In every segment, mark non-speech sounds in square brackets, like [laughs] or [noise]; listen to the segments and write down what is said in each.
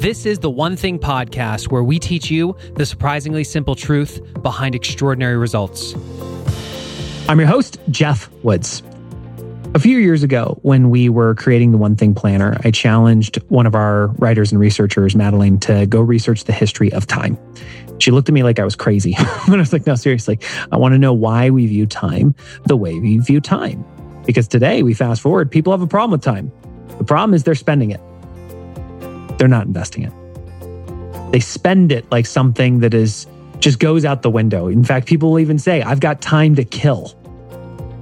This is the One Thing podcast where we teach you the surprisingly simple truth behind extraordinary results. I'm your host, Geoff Woods. A few years ago, when we were creating the One Thing Planner, I challenged one of our writers and researchers, Madeline, to go research the history of time. She looked at me like I was crazy. [laughs] but I was like, no, seriously, I want to know why we view time the way we view time. Because today, we fast forward, people have a problem with time. The problem is they're spending it they're not investing it. They spend it like something that is just goes out the window. In fact, people will even say, I've got time to kill.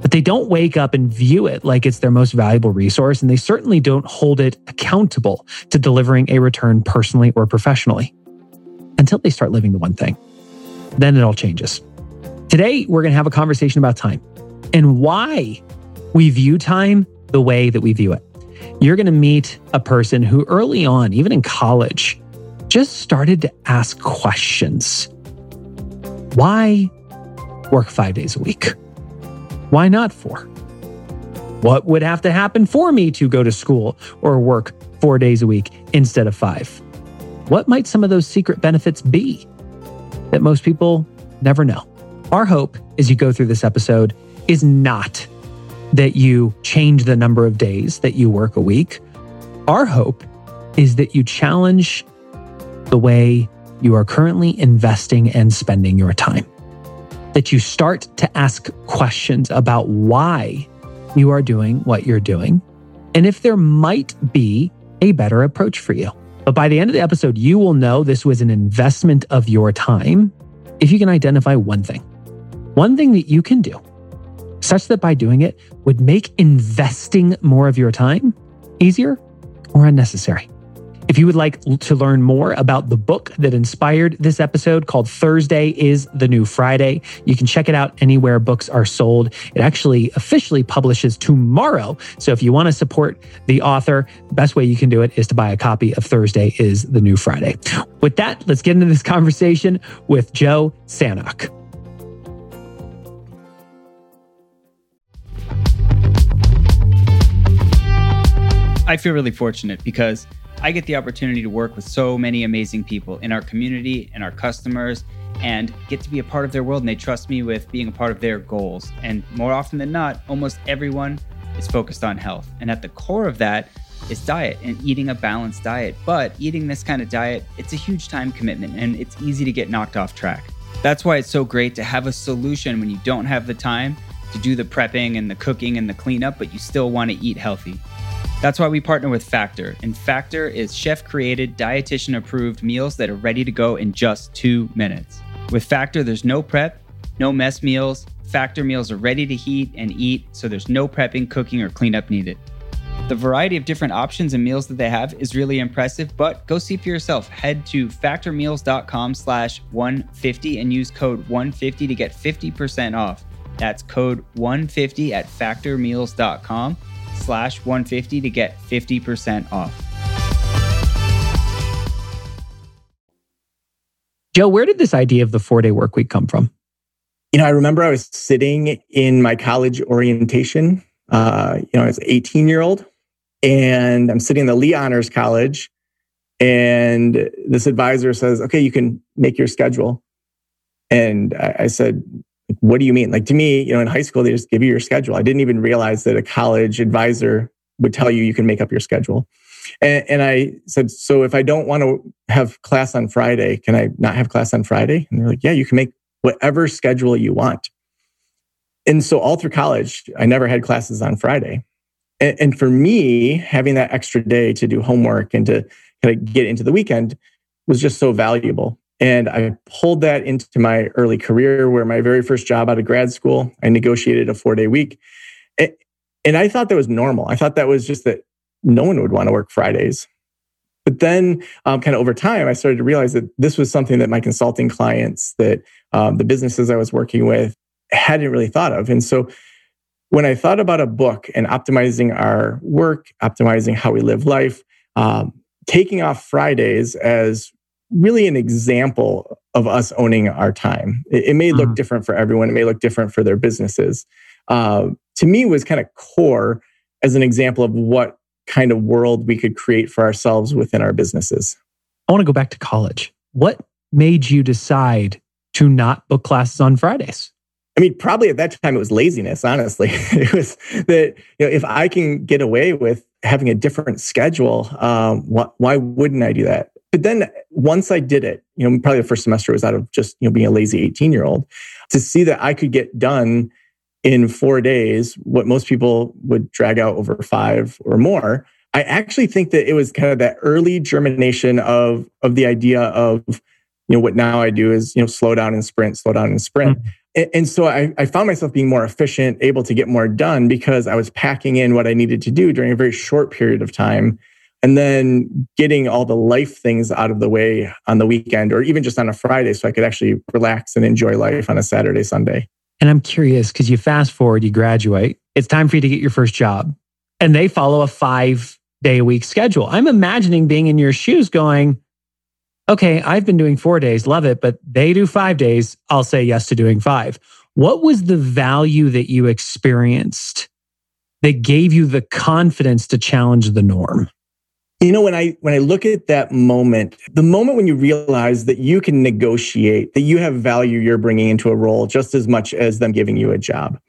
But they don't wake up and view it like it's their most valuable resource. And they certainly don't hold it accountable to delivering a return personally or professionally until they start living the one thing. Then it all changes. Today, we're going to have a conversation about time and why we view time the way that we view it you're going to meet a person who early on, even in college, just started to ask questions. Why work five days a week? Why not four? What would have to happen for me to go to school or work four days a week instead of five? What might some of those secret benefits be that most people never know? Our hope as you go through this episode is not that you change the number of days that you work a week. Our hope is that you challenge the way you are currently investing and spending your time. That you start to ask questions about why you are doing what you're doing and if there might be a better approach for you. But by the end of the episode, you will know this was an investment of your time if you can identify one thing. One thing that you can do such that by doing it would make investing more of your time easier or unnecessary. If you would like to learn more about the book that inspired this episode called Thursday is the New Friday, you can check it out anywhere books are sold. It actually officially publishes tomorrow. So if you want to support the author, best way you can do it is to buy a copy of Thursday is the New Friday. With that, let's get into this conversation with Joe Sanok. I feel really fortunate because I get the opportunity to work with so many amazing people in our community and our customers and get to be a part of their world. And they trust me with being a part of their goals. And more often than not, almost everyone is focused on health. And at the core of that is diet and eating a balanced diet. But eating this kind of diet, it's a huge time commitment and it's easy to get knocked off track. That's why it's so great to have a solution when you don't have the time to do the prepping and the cooking and the cleanup, but you still want to eat healthy. That's why we partner with Factor. And Factor is chef created, dietitian approved meals that are ready to go in just two minutes. With Factor, there's no prep, no mess meals. Factor meals are ready to heat and eat, so there's no prepping, cooking, or cleanup needed. The variety of different options and meals that they have is really impressive, but go see for yourself. Head to factormeals.com slash 150 and use code 150 to get 50% off. That's code 150 at factormeals.com slash 150 to get 50% off. Joe, where did this idea of the four day work week come from? You know, I remember I was sitting in my college orientation. Uh, you know, I was 18 year old and I'm sitting in the Lee Honors College. And this advisor says, okay, you can make your schedule. And I, I said, what do you mean? Like to me, you know, in high school, they just give you your schedule. I didn't even realize that a college advisor would tell you you can make up your schedule. And, and I said, so if I don't want to have class on Friday, can I not have class on Friday? And they're like, yeah, you can make whatever schedule you want. And so all through college, I never had classes on Friday. And, and for me, having that extra day to do homework and to kind of get into the weekend was just so valuable. And I pulled that into my early career where my very first job out of grad school, I negotiated a four day week. And I thought that was normal. I thought that was just that no one would want to work Fridays. But then, um, kind of over time, I started to realize that this was something that my consulting clients, that um, the businesses I was working with, hadn't really thought of. And so, when I thought about a book and optimizing our work, optimizing how we live life, um, taking off Fridays as really an example of us owning our time. It, it may look mm. different for everyone. It may look different for their businesses. Uh, to me, was kind of core as an example of what kind of world we could create for ourselves within our businesses. I want to go back to college. What made you decide to not book classes on Fridays? I mean, probably at that time it was laziness, honestly. [laughs] it was that, you know, if I can get away with having a different schedule, um, wh- why wouldn't I do that? But then once I did it, you know, probably the first semester was out of just, you know, being a lazy 18 year old to see that I could get done in four days what most people would drag out over five or more. I actually think that it was kind of that early germination of, of the idea of, you know, what now I do is, you know, slow down and sprint, slow down and sprint. Mm-hmm and so I, I, found myself being more efficient, able to get more done because I was packing in what I needed to do during a very short period of time. And then getting all the life things out of the way on the weekend or even just on a Friday so I could actually relax and enjoy life on a Saturday, Sunday. And I'm curious because you fast forward, you graduate, it's time for you to get your first job. And they follow a five day a week schedule. I'm imagining being in your shoes going, okay, I've been doing four days, love it, but they do five days. I'll say yes to doing five. What was the value that you experienced that gave you the confidence to challenge the norm? You know, when I when I look at that moment, the moment when you realize that you can negotiate, that you have value you're bringing into a role just as much as them giving you a job.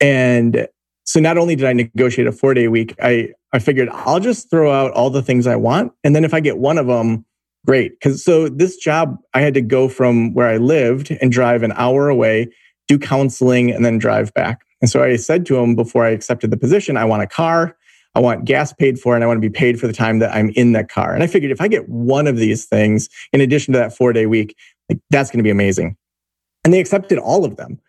And so not only did I negotiate a 4-day week, I I figured I'll just throw out all the things I want and then if I get one of them, great. Cuz so this job I had to go from where I lived and drive an hour away, do counseling and then drive back. And so I said to him before I accepted the position, I want a car, I want gas paid for and I want to be paid for the time that I'm in that car. And I figured if I get one of these things in addition to that four day week, like that's going to be amazing. And they accepted all of them.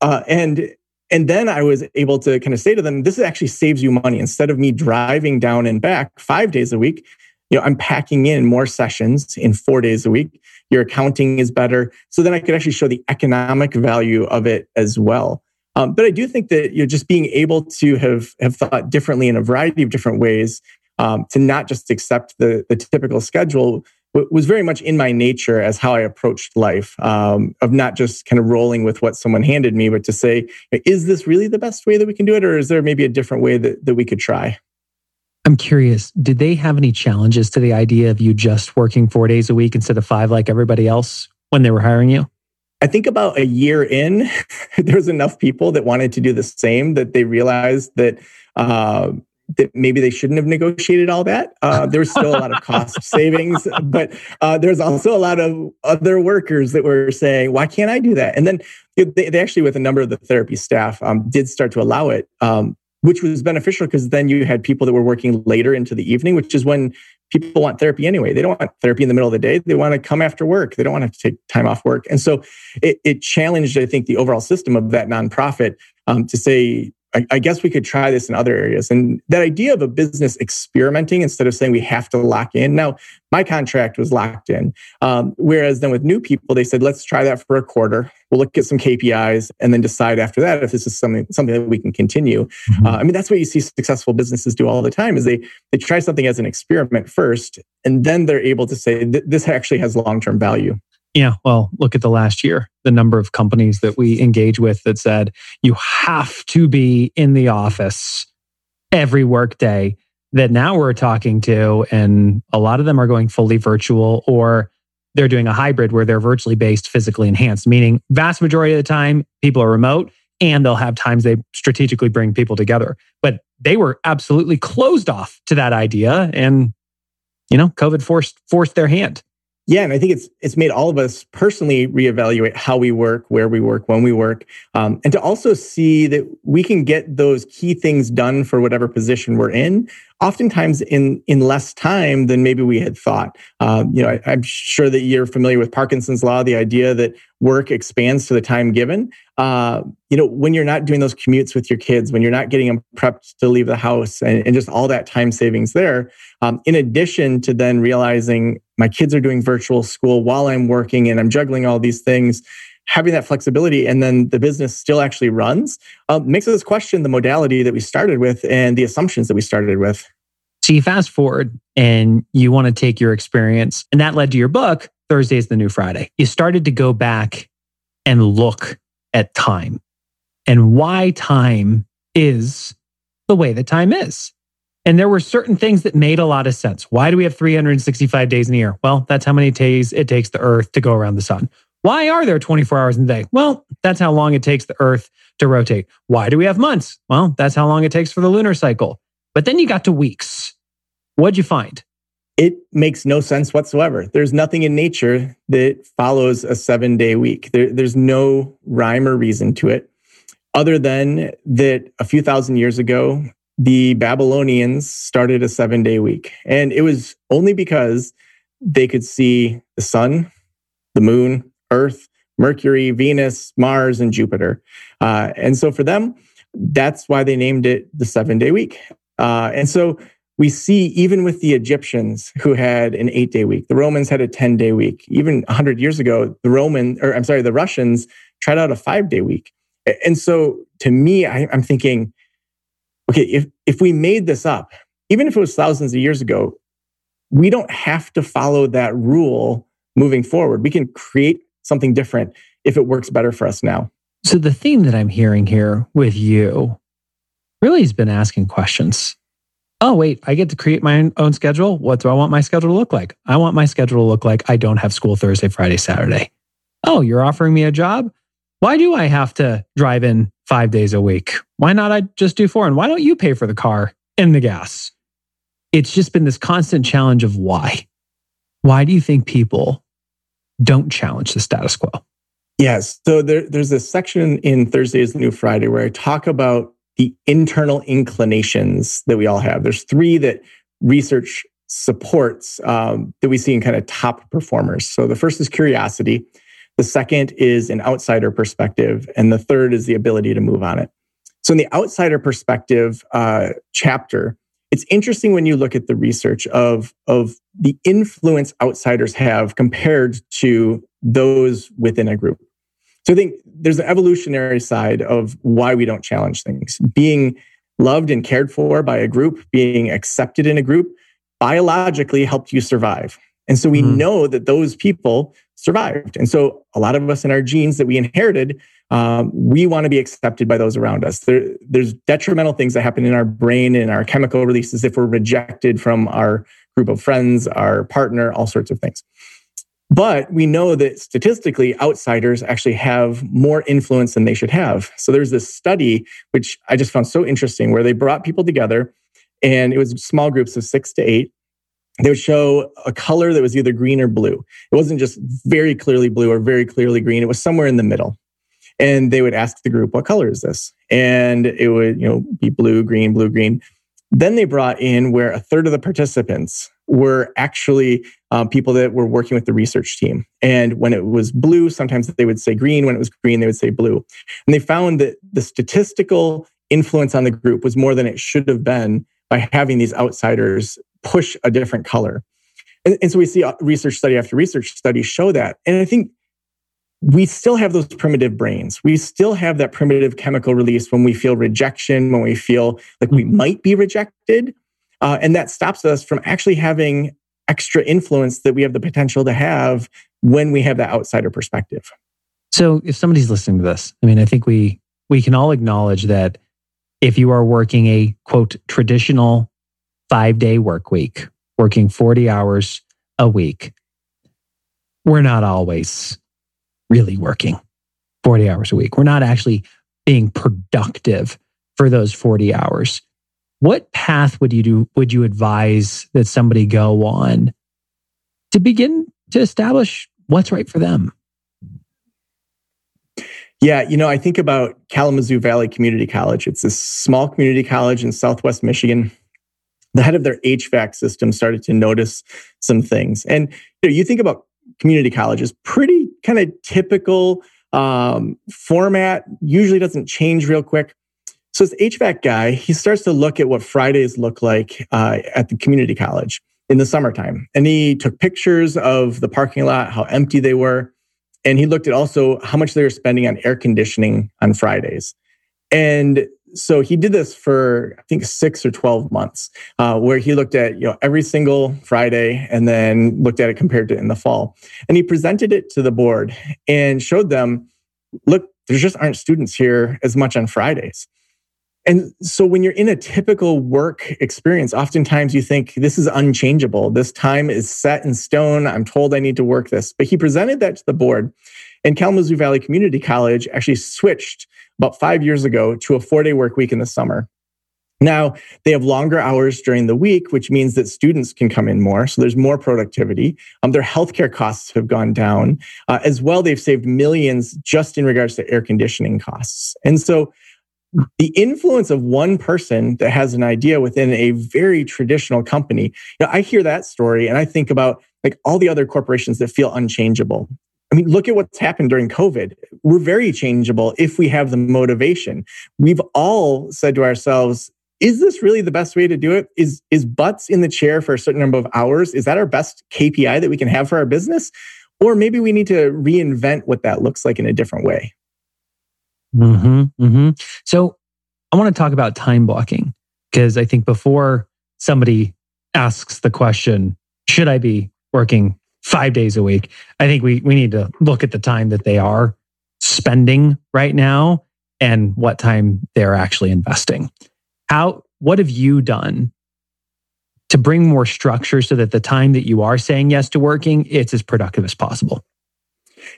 Uh, and and then I was able to kind of say to them, this actually saves you money. Instead of me driving down and back five days a week, you know, I'm packing in more sessions in four days a week. Your accounting is better. So then I could actually show the economic value of it as well. Um, but I do think that you know just being able to have have thought differently in a variety of different ways um, to not just accept the the typical schedule w- was very much in my nature as how I approached life um, of not just kind of rolling with what someone handed me, but to say, is this really the best way that we can do it, or is there maybe a different way that that we could try? I'm curious, did they have any challenges to the idea of you just working four days a week instead of five like everybody else when they were hiring you? I think about a year in, [laughs] there was enough people that wanted to do the same that they realized that uh, that maybe they shouldn't have negotiated all that. Uh, there was still a lot of cost [laughs] savings, but uh, there's also a lot of other workers that were saying, "Why can't I do that?" And then they, they actually, with a number of the therapy staff, um, did start to allow it. Um, which was beneficial because then you had people that were working later into the evening, which is when people want therapy anyway. They don't want therapy in the middle of the day. They want to come after work. They don't want to take time off work. And so it, it challenged, I think, the overall system of that nonprofit um, to say, I, I, guess we could try this in other areas. And that idea of a business experimenting instead of saying we have to lock in. Now, my contract was locked in. Um, whereas then with new people, they said, let's try that for a quarter. We'll look at some KPIs and then decide after that if this is something, something that we can continue. Mm-hmm. Uh, I mean, that's what you see successful businesses do all the time is they, they try something as an experiment first, and then they're able to say, this actually has long-term value. Yeah, well, look at the last year, the number of companies that we engage with that said you have to be in the office every workday that now we're talking to. And a lot of them are going fully virtual or they're doing a hybrid where they're virtually based, physically enhanced, meaning vast majority of the time people are remote and they'll have times they strategically bring people together. But they were absolutely closed off to that idea. And, you know, COVID forced forced their hand yeah, and I think it's it's made all of us personally reevaluate how we work, where we work, when we work, um, and to also see that we can get those key things done for whatever position we're in oftentimes in in less time than maybe we had thought. Um, you know, I, am sure that you're familiar with Parkinson's law, the idea that work expands to the time given. Uh, you know, when you're not doing those commutes with your kids, when you're not getting them prepped to leave the house, and, and just all that time savings there. Um, in addition to then realizing my kids are doing virtual school while I'm working and I'm juggling all these things having that flexibility and then the business still actually runs uh, makes us question the modality that we started with and the assumptions that we started with. So you fast forward and you want to take your experience, and that led to your book, Thursday is the New Friday. You started to go back and look at time and why time is the way that time is. And there were certain things that made a lot of sense. Why do we have 365 days in a year? Well, that's how many days it takes the earth to go around the sun. Why are there 24 hours in a day? Well, that's how long it takes the earth to rotate. Why do we have months? Well, that's how long it takes for the lunar cycle. But then you got to weeks. What'd you find? It makes no sense whatsoever. There's nothing in nature that follows a seven day week. There, there's no rhyme or reason to it, other than that a few thousand years ago, the Babylonians started a seven day week. And it was only because they could see the sun, the moon, Earth, Mercury, Venus, Mars, and Jupiter. Uh, and so for them, that's why they named it the seven day week. Uh, and so we see even with the Egyptians who had an eight day week, the Romans had a 10 day week. Even 100 years ago, the Roman, or I'm sorry, the Russians tried out a five day week. And so to me, I, I'm thinking, okay, if, if we made this up, even if it was thousands of years ago, we don't have to follow that rule moving forward. We can create something different if it works better for us now. So the theme that I'm hearing here with you really has been asking questions. Oh, wait, I get to create my own schedule. What do I want my schedule to look like? I want my schedule to look like I don't have school Thursday, Friday, Saturday. Oh, you're offering me a job? Why do I have to drive in five days a week? Why not I just do four? And why don't you pay for the car and the gas? It's just been this constant challenge of why. Why do you think people don't challenge the status quo? Yes. So there, there's a section in Thursday is New Friday where I talk about the internal inclinations that we all have. There's three that research supports um, that we see in kind of top performers. So the first is curiosity. The second is an outsider perspective. And the third is the ability to move on it. So in the outsider perspective uh, chapter, it's interesting when you look at the research of, of the influence outsiders have compared to those within a group. So I think there's an evolutionary side of why we don't challenge things. Being loved and cared for by a group, being accepted in a group, biologically helped you survive. And so we mm. know that those people survived. And so a lot of us in our genes that we inherited um, we want to be accepted by those around us. There, there's detrimental things that happen in our brain and our chemical releases if we're rejected from our group of friends, our partner, all sorts of things. But we know that statistically, outsiders actually have more influence than they should have. So there's this study, which I just found so interesting, where they brought people together and it was small groups of six to eight. They would show a color that was either green or blue. It wasn't just very clearly blue or very clearly green. It was somewhere in the middle and they would ask the group, "What color is this?" And it would, you know, be blue, green, blue, green. Then they brought in where a third of the participants were actually um, people that were working with the research team. And when it was blue, sometimes they would say green. When it was green, they would say blue. And they found that the statistical influence on the group was more than it should have been by having these outsiders push a different color. And, and so we see uh, research study after research study show that. And I think we still have those primitive brains. We still have that primitive chemical release when we feel rejection, when we feel like we mm-hmm. might be rejected. Uh, and that stops us from actually having extra influence that we have the potential to have when we have that outsider perspective. So if somebody's listening to this, I mean, I think we we can all acknowledge that if you are working a quote traditional five day work week, working 40 hours a week, we're not always really working 40 hours a week. We're not actually being productive for those 40 hours. What path would you do would you advise that somebody go on to begin to establish what's right for them? Yeah, you know, I think about Kalamazoo Valley Community College. It's a small community college in Southwest Michigan. The head of their HVAC system started to notice some things. And you, know, you think about community colleges, pretty kind of typical um, format, usually doesn't change real quick. So this HVAC guy, he starts to look at what Fridays look like uh, at the community college in the summertime. And he took pictures of the parking lot, how empty they were. And he looked at also how much they were spending on air conditioning on Fridays. And so he did this for I think six or twelve months, uh, where he looked at you know every single Friday and then looked at it compared to in the fall, and he presented it to the board and showed them, look, there just aren't students here as much on Fridays. And so when you're in a typical work experience, oftentimes you think this is unchangeable. This time is set in stone. I'm told I need to work this. But he presented that to the board. And Kalamazoo Valley Community College actually switched about five years ago to a four day work week in the summer. Now, they have longer hours during the week, which means that students can come in more. So there's more productivity. Um, their healthcare costs have gone down. Uh, as well, they've saved millions just in regards to air conditioning costs. And so the influence of one person that has an idea within a very traditional company, you know, I hear that story and I think about like all the other corporations that feel unchangeable. I mean, look at what's happened during COVID. We're very changeable if we have the motivation. We've all said to ourselves, is this really the best way to do it? Is, is butts in the chair for a certain number of hours? Is that our best KPI that we can have for our business? Or maybe we need to reinvent what that looks like in a different way. Mm-hmm, mm-hmm. So I want to talk about time blocking because I think before somebody asks the question, should I be working five days a week? I think we, we need to look at the time that they are spending right now and what time they're actually investing. How, what have you done to bring more structure so that the time that you are saying yes to working, it's as productive as possible?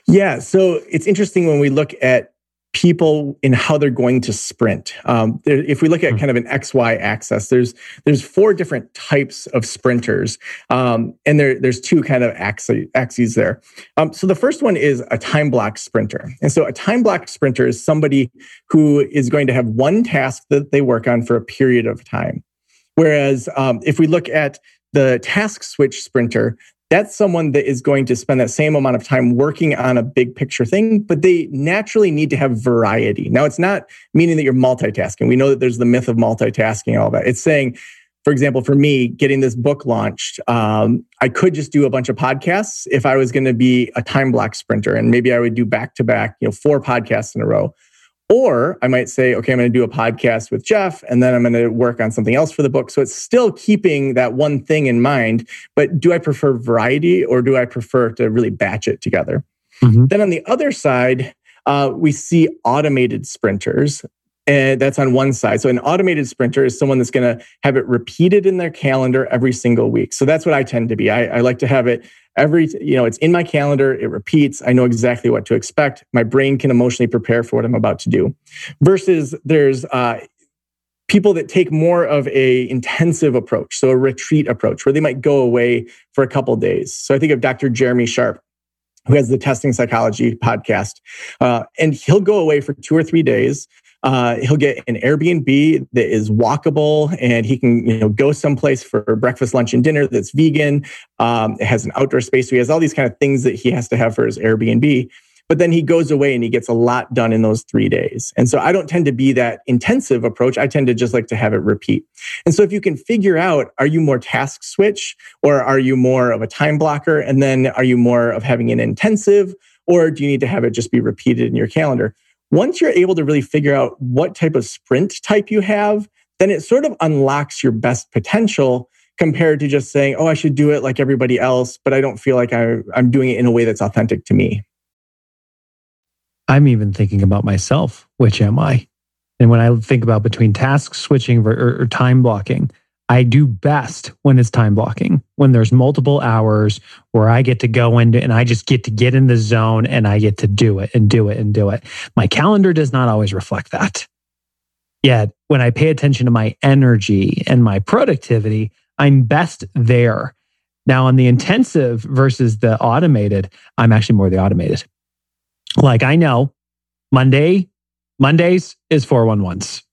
Yeah. So it's interesting when we look at people in how they're going to sprint. Um, there, if we look at hmm. kind of an XY axis, there's there's four different types of sprinters, um, and there there's two kind of axes, axes there. Um, so the first one is a time block sprinter, and so a time block sprinter is somebody who is going to have one task that they work on for a period of time. Whereas um, if we look at the task switch sprinter, that's someone that is going to spend that same amount of time working on a big picture thing, but they naturally need to have variety. Now, it's not meaning that you're multitasking. We know that there's the myth of multitasking all that. It's saying, for example, for me, getting this book launched, um, I could just do a bunch of podcasts if I was going to be a time block sprinter, and maybe I would do back to back, you know, four podcasts in a row. Or I might say, okay, I'm going to do a podcast with Jeff and then I'm going to work on something else for the book. So it's still keeping that one thing in mind. But do I prefer variety or do I prefer to really batch it together? Mm-hmm. Then on the other side, uh, we see automated sprinters. And that's on one side. So an automated sprinter is someone that's going to have it repeated in their calendar every single week. So that's what I tend to be. I, I like to have it every you know it's in my calendar it repeats i know exactly what to expect my brain can emotionally prepare for what i'm about to do. Versus there's uh, people that take more of a intensive approach so a retreat approach where they might go away for a couple days. So i think of dr jeremy sharp who has the testing psychology podcast uh, and he'll go away for two or three days uh, he'll get an Airbnb that is walkable, and he can you know go someplace for breakfast, lunch, and dinner that's vegan. Um, it has an outdoor space, so he has all these kind of things that he has to have for his Airbnb. But then he goes away and he gets a lot done in those three days. And so I don't tend to be that intensive approach. I tend to just like to have it repeat. And so if you can figure out, are you more task switch or are you more of a time blocker? And then are you more of having an intensive or do you need to have it just be repeated in your calendar? Once you're able to really figure out what type of sprint type you have, then it sort of unlocks your best potential compared to just saying, oh, I should do it like everybody else, but I don't feel like I, am doing it in a way that's authentic to me. I'm even thinking about myself. Which am I? And when I think about between task switching or, or time blocking, I do best when it's time blocking, when there's multiple hours where I get to go into and I just get to get in the zone and I get to do it and do it and do it. My calendar does not always reflect that. Yet when I pay attention to my energy and my productivity, I'm best there. Now, on the intensive versus the automated, I'm actually more the automated. Like I know Monday, Mondays is 411s,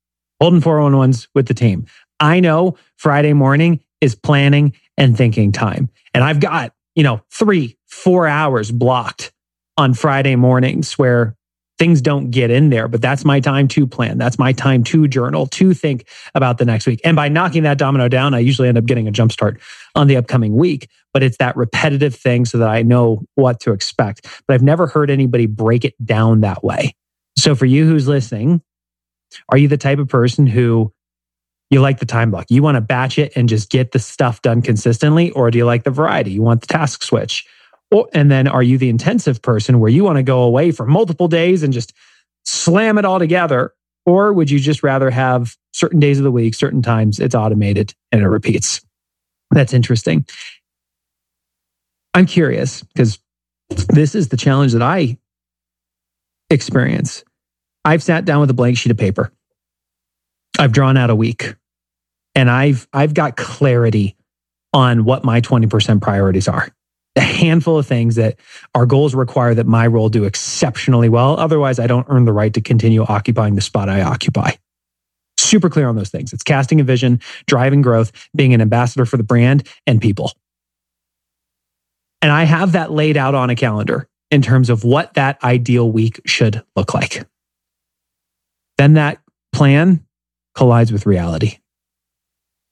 holding 411s with the team. I know Friday morning is planning and thinking time. And I've got, you know, three, four hours blocked on Friday mornings where things don't get in there, but that's my time to plan. That's my time to journal, to think about the next week. And by knocking that domino down, I usually end up getting a jump start on the upcoming week. But it's that repetitive thing so that I know what to expect. But I've never heard anybody break it down that way. So for you who's listening, are you the type of person who you like the time block. You want to batch it and just get the stuff done consistently, or do you like the variety? You want the task switch. Or, and then are you the intensive person where you want to go away for multiple days and just slam it all together? Or would you just rather have certain days of the week, certain times, it's automated and it repeats. That's interesting. I'm curious because this is the challenge that I experience. I've sat down with a blank sheet of paper. I've drawn out a week and I've I've got clarity on what my 20% priorities are. A handful of things that our goals require that my role do exceptionally well. Otherwise, I don't earn the right to continue occupying the spot I occupy. Super clear on those things. It's casting a vision, driving growth, being an ambassador for the brand and people. And I have that laid out on a calendar in terms of what that ideal week should look like. Then that plan collides with reality,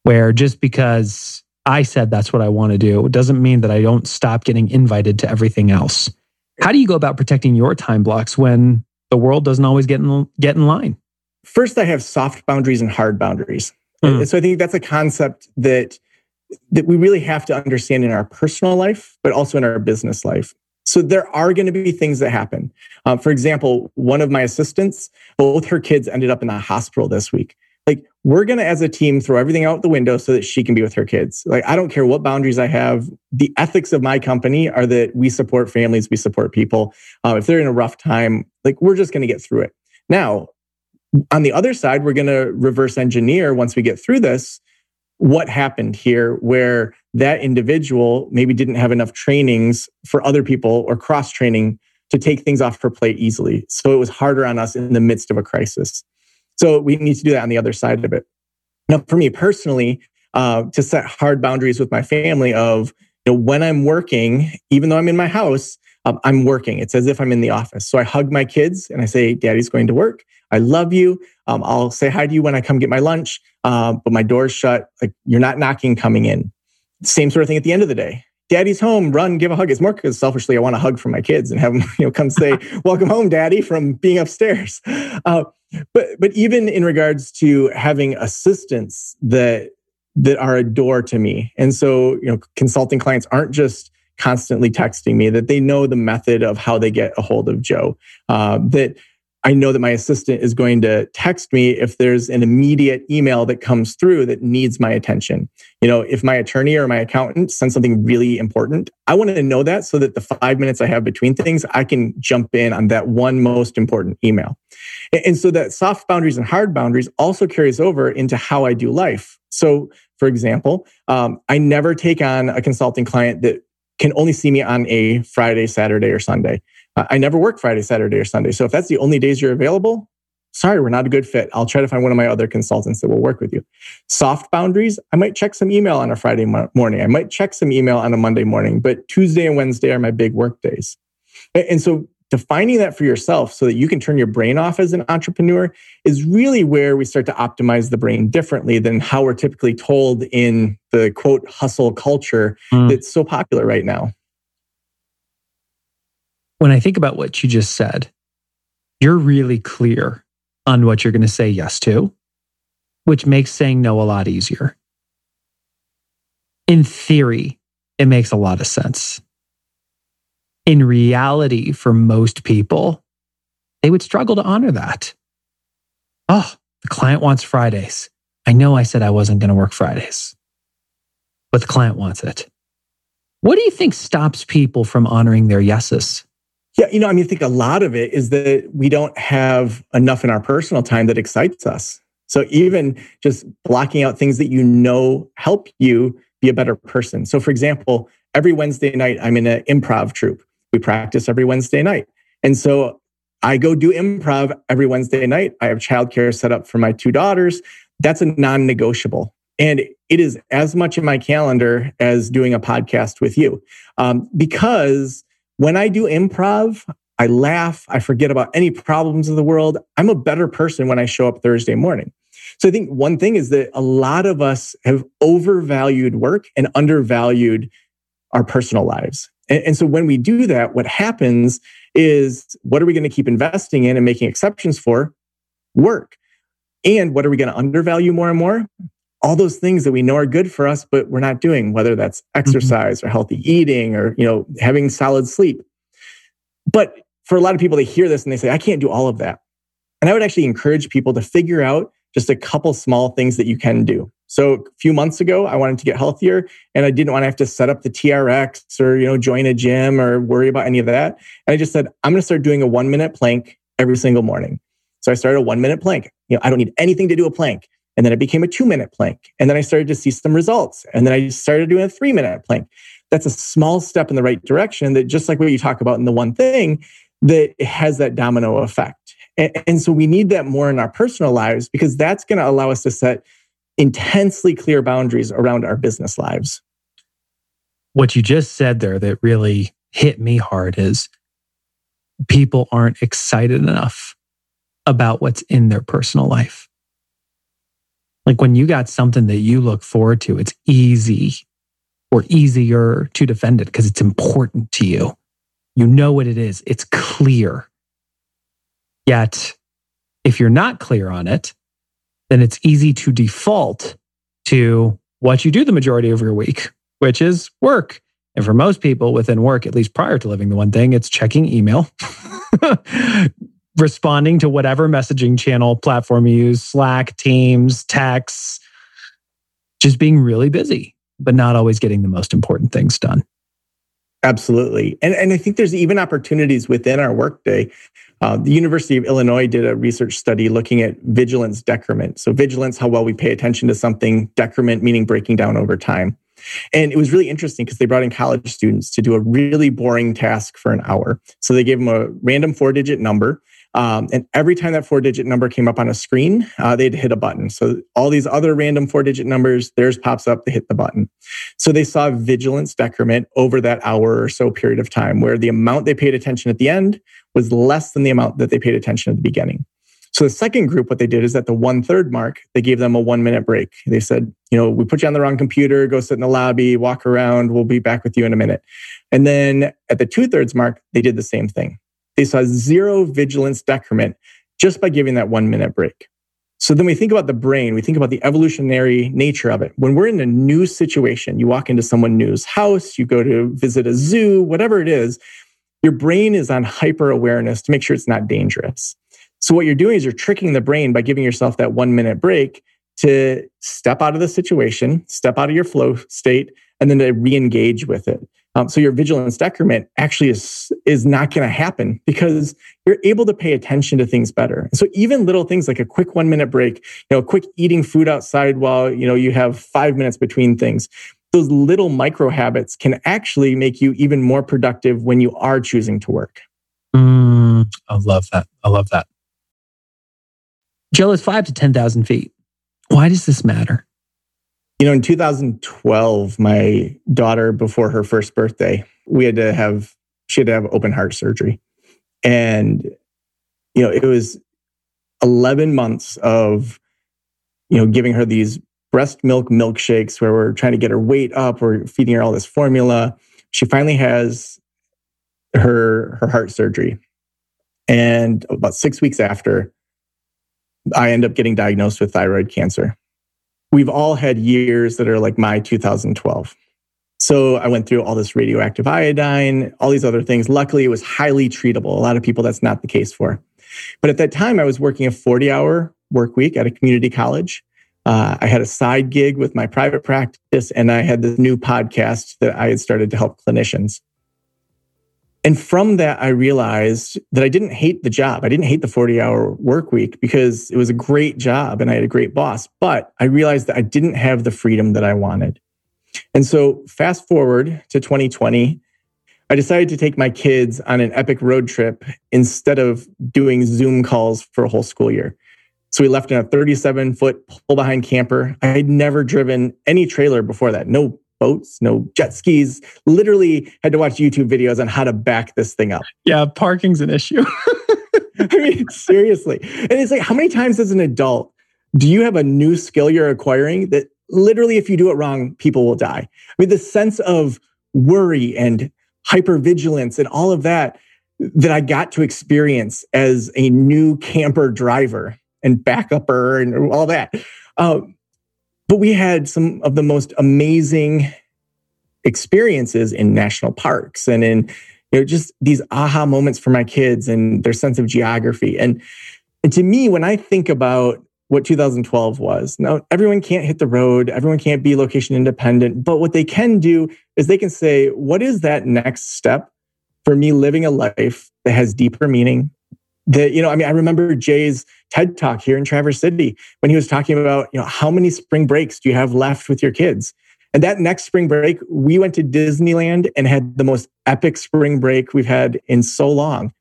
where just because I said that's what I want to do, doesn't mean that I don't stop getting invited to everything else. How do you go about protecting your time blocks when the world doesn't always get in, get in line? First, I have soft boundaries and hard boundaries. Mm. So I think that's a concept that that we really have to understand in our personal life, but also in our business life. So there are going to be things that happen. Um, for example, one of my assistants, both her kids ended up in the hospital this week. Like we're going to, as a team, throw everything out the window so that she can be with her kids. Like I don't care what boundaries I have. The ethics of my company are that we support families, we support people. Uh, if they're in a rough time, like we're just going to get through it. Now, on the other side, we're going to reverse engineer once we get through this what happened here where that individual maybe didn't have enough trainings for other people or cross training to take things off her plate easily. So it was harder on us in the midst of a crisis. So we need to do that on the other side of it. Now, for me personally, uh, to set hard boundaries with my family of you know, when I'm working, even though I'm in my house, um, I'm working. It's as if I'm in the office. So I hug my kids and I say, Daddy's going to work. I love you. Um, I'll say hi to you when I come get my lunch, uh, but my door's shut. Like you're not knocking coming in. Same sort of thing at the end of the day. Daddy's home. Run, give a hug. It's more because selfishly I want a hug from my kids and have them, [laughs] you know, come say, [laughs] "Welcome home, Daddy," from being upstairs. [laughs] Uh, but but even in regards to having assistants that that are a door to me, and so you know, consulting clients aren't just constantly texting me; that they know the method of how they get a hold of Joe. Uh, that I know that my assistant is going to text me if there's an immediate email that comes through that needs my attention. You know, if my attorney or my accountant sends something really important, I want to know that so that the five minutes I have between things, I can jump in on that one most important email. And so that soft boundaries and hard boundaries also carries over into how I do life. So, for example, um, I never take on a consulting client that can only see me on a Friday, Saturday, or Sunday. I never work Friday, Saturday, or Sunday. So if that's the only days you're available, sorry, we're not a good fit. I'll try to find one of my other consultants that will work with you. Soft boundaries, I might check some email on a Friday morning. I might check some email on a Monday morning, but Tuesday and Wednesday are my big work days. And so defining that for yourself so that you can turn your brain off as an entrepreneur is really where we start to optimize the brain differently than how we're typically told in the quote hustle culture mm. that's so popular right now when I think about what you just said, you're really clear on what you're going to say yes to, which makes saying no a lot easier. In theory, it makes a lot of sense. In reality, for most people, they would struggle to honor that. Oh, the client wants Fridays. I know I said I wasn't going to work Fridays, but the client wants it. What do you think stops people from honoring their yeses? Yeah, you know, I mean, I think a lot of it is that we don't have enough in our personal time that excites us. So even just blocking out things that you know help you be a better person. So for example, every Wednesday night I'm in an improv troupe. We practice every Wednesday night. And so I go do improv every Wednesday night. I have childcare set up for my two daughters. That's a non-negotiable. And it is as much in my calendar as doing a podcast with you. Um, because when I do improv, I laugh, I forget about any problems of the world. I'm a better person when I show up Thursday morning. So I think one thing is that a lot of us have overvalued work and undervalued our personal lives. And, and so when we do that, what happens is what are we going to keep investing in and making exceptions for? Work. And what are we going to undervalue more and more? All those things that we know are good for us, but we're not doing, whether that's mm-hmm. exercise mm-hmm. or healthy eating or, you know, having solid sleep. But for a lot of people, they hear this and they say, I can't do all of that. And I would actually encourage people to figure out just a couple small things that you can do. So a few months ago, I wanted to get healthier and I didn't want to have to set up the TRX or, you know, join a gym or worry about any of that. And I just said, I'm going to start doing a one minute plank every single morning. So I started a one minute plank. You know, I don't need anything to do a plank. And then it became a two minute plank. And then I started to see some results. And then I started doing a three minute plank. That's a small step in the right direction that just like what you talk about in the one thing, that has that domino effect. And, and so we need that more in our personal lives because that's going to allow us to set intensely clear boundaries around our business lives. What you just said there that really hit me hard is people aren't excited enough about what's in their personal life. Like when you got something that you look forward to, it's easy or easier to defend it because it's important to you. You know what it is, it's clear. Yet, if you're not clear on it, then it's easy to default to what you do the majority of your week, which is work. And for most people within work, at least prior to living the one thing, it's checking email, [laughs] responding to whatever messaging channel platform you use, Slack, Teams, texts, just being really busy, but not always getting the most important things done. Absolutely. And, and I think there's even opportunities within our workday uh, the University of Illinois did a research study looking at vigilance decrement. So, vigilance, how well we pay attention to something, decrement, meaning breaking down over time. And it was really interesting because they brought in college students to do a really boring task for an hour. So, they gave them a random four digit number. Um, and every time that four digit number came up on a screen, uh, they'd hit a button. So all these other random four digit numbers, theirs pops up, they hit the button. So they saw vigilance decrement over that hour or so period of time where the amount they paid attention at the end was less than the amount that they paid attention at the beginning. So the second group, what they did is at the one third mark, they gave them a one minute break. They said, you know, we put you on the wrong computer, go sit in the lobby, walk around, we'll be back with you in a minute. And then at the two thirds mark, they did the same thing. They saw zero vigilance decrement just by giving that one minute break. So then we think about the brain, we think about the evolutionary nature of it. When we're in a new situation, you walk into someone new's house, you go to visit a zoo, whatever it is, your brain is on hyper awareness to make sure it's not dangerous. So what you're doing is you're tricking the brain by giving yourself that one minute break to step out of the situation, step out of your flow state, and then to re-engage with it. Um, so your vigilance decrement actually is is not going to happen because you're able to pay attention to things better. So even little things like a quick one minute break, you know, quick eating food outside while you know you have five minutes between things those little micro habits can actually make you even more productive when you are choosing to work. Mm, I love that. I love that. Jill is five to 10,000 feet. Why does this matter? You know, in 2012, my daughter, before her first birthday, we had to have, she had to have open heart surgery. And, you know, it was 11 months of, you know, giving her these breast milk milkshakes where we're trying to get her weight up. We're feeding her all this formula. She finally has her her heart surgery, and about six weeks after, I end up getting diagnosed with thyroid cancer. We've all had years that are like my 2012. So I went through all this radioactive iodine, all these other things. Luckily, it was highly treatable. A lot of people that's not the case for. But at that time, I was working a 40 hour work week at a community college. Uh, I had a side gig with my private practice, and I had this new podcast that I had started to help clinicians. And from that, I realized that I didn't hate the job. I didn't hate the 40 hour work week because it was a great job and I had a great boss. But I realized that I didn't have the freedom that I wanted. And so, fast forward to 2020, I decided to take my kids on an epic road trip instead of doing Zoom calls for a whole school year. So we left in a 37 foot pull behind camper. I had never driven any trailer before that. No boats, no jet skis. Literally had to watch YouTube videos on how to back this thing up. Yeah, parking's an issue. [laughs] I mean, seriously. And it's like, how many times as an adult do you have a new skill you're acquiring that literally, if you do it wrong, people will die? I mean, the sense of worry and hypervigilance and all of that that I got to experience as a new camper driver and backupper and all that. Um, but we had some of the most amazing experiences in national parks and in you know just these aha moments for my kids and their sense of geography and and to me when i think about what 2012 was. Now, everyone can't hit the road, everyone can't be location independent, but what they can do is they can say, what is that next step for me living a life that has deeper meaning? That, you know, I mean, I remember Jay's TED talk here in Traverse City when he was talking about, you know, how many spring breaks do you have left with your kids? And that next spring break, we went to Disneyland and had the most epic spring break we've had in so long.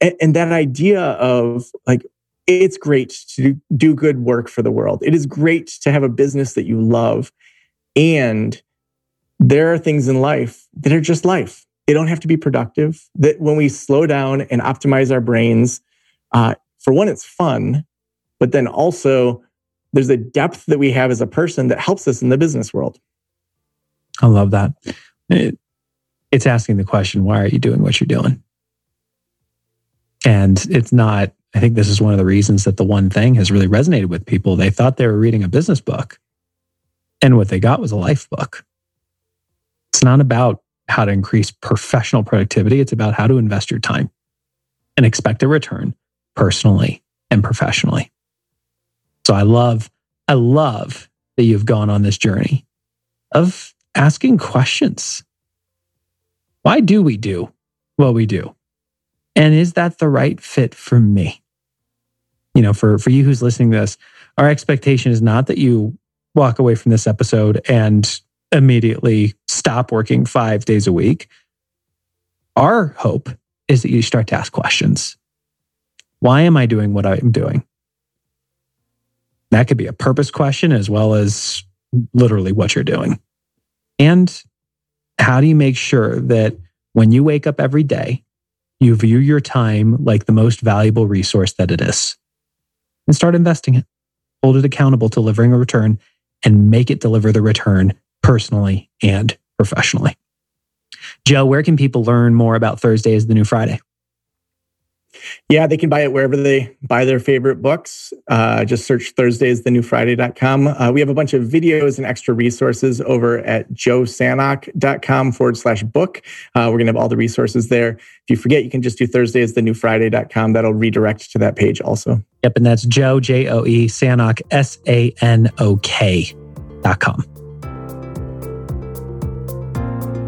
And, and that idea of like, it's great to do good work for the world. It is great to have a business that you love. And there are things in life that are just life. They don't have to be productive. That when we slow down and optimize our brains, uh, for one, it's fun, but then also there's a depth that we have as a person that helps us in the business world. I love that. It, it's asking the question, why are you doing what you're doing? And it's not, I think this is one of the reasons that the one thing has really resonated with people. They thought they were reading a business book, and what they got was a life book. It's not about how to increase professional productivity, it's about how to invest your time and expect a return personally and professionally. So I love, I love that you've gone on this journey of asking questions. Why do we do what we do? And is that the right fit for me? You know, for, for you who's listening to this, our expectation is not that you walk away from this episode and immediately stop working five days a week. Our hope is that you start to ask questions. Why am I doing what I'm doing? That could be a purpose question as well as literally what you're doing. And how do you make sure that when you wake up every day, you view your time like the most valuable resource that it is and start investing it? Hold it accountable to delivering a return and make it deliver the return personally and professionally. Joe, where can people learn more about Thursday is the new Friday? Yeah, they can buy it wherever they buy their favorite books. Uh, just search Thursdays the new Friday.com. Uh, we have a bunch of videos and extra resources over at joesanok.com forward slash book. Uh, we're going to have all the resources there. If you forget, you can just do Thursdays the new Friday.com. That'll redirect to that page also. Yep. And that's Joe, J O E, Sanok, S A N O K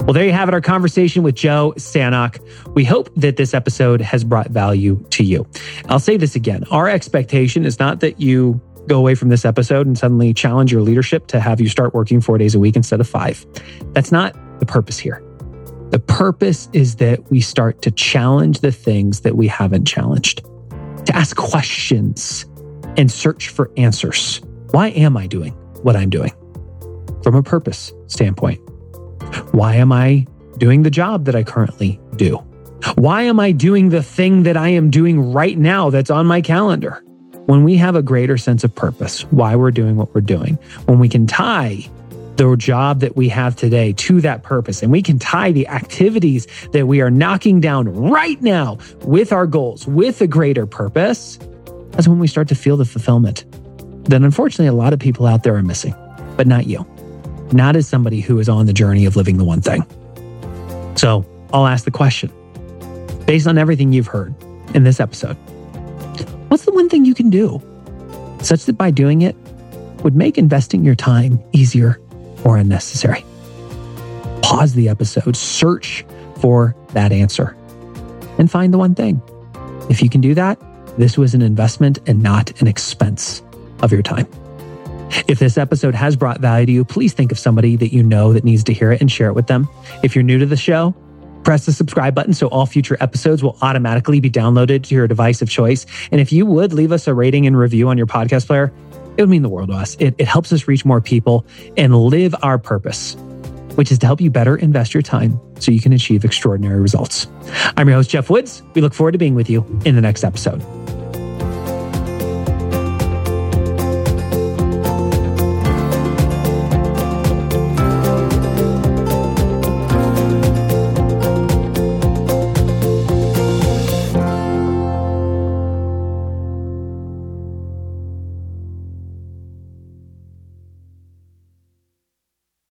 Well, there you have it, our conversation with Joe Sanok. We hope that this episode has brought value to you. I'll say this again our expectation is not that you go away from this episode and suddenly challenge your leadership to have you start working four days a week instead of five. That's not the purpose here. The purpose is that we start to challenge the things that we haven't challenged, to ask questions and search for answers. Why am I doing what I'm doing? From a purpose standpoint. Why am I doing the job that I currently do? Why am I doing the thing that I am doing right now that's on my calendar? When we have a greater sense of purpose, why we're doing what we're doing, when we can tie the job that we have today to that purpose, and we can tie the activities that we are knocking down right now with our goals, with a greater purpose, that's when we start to feel the fulfillment that unfortunately a lot of people out there are missing, but not you not as somebody who is on the journey of living the one thing. So I'll ask the question based on everything you've heard in this episode, what's the one thing you can do such that by doing it would make investing your time easier or unnecessary? Pause the episode, search for that answer, and find the one thing. If you can do that, this was an investment and not an expense of your time. If this episode has brought value to you, please think of somebody that you know that needs to hear it and share it with them. If you're new to the show, press the subscribe button so all future episodes will automatically be downloaded to your device of choice. And if you would leave us a rating and review on your podcast player, it would mean the world to us. It, it helps us reach more people and live our purpose, which is to help you better invest your time so you can achieve extraordinary results. I'm your host, Geoff Woods. We look forward to being with you in the next episode.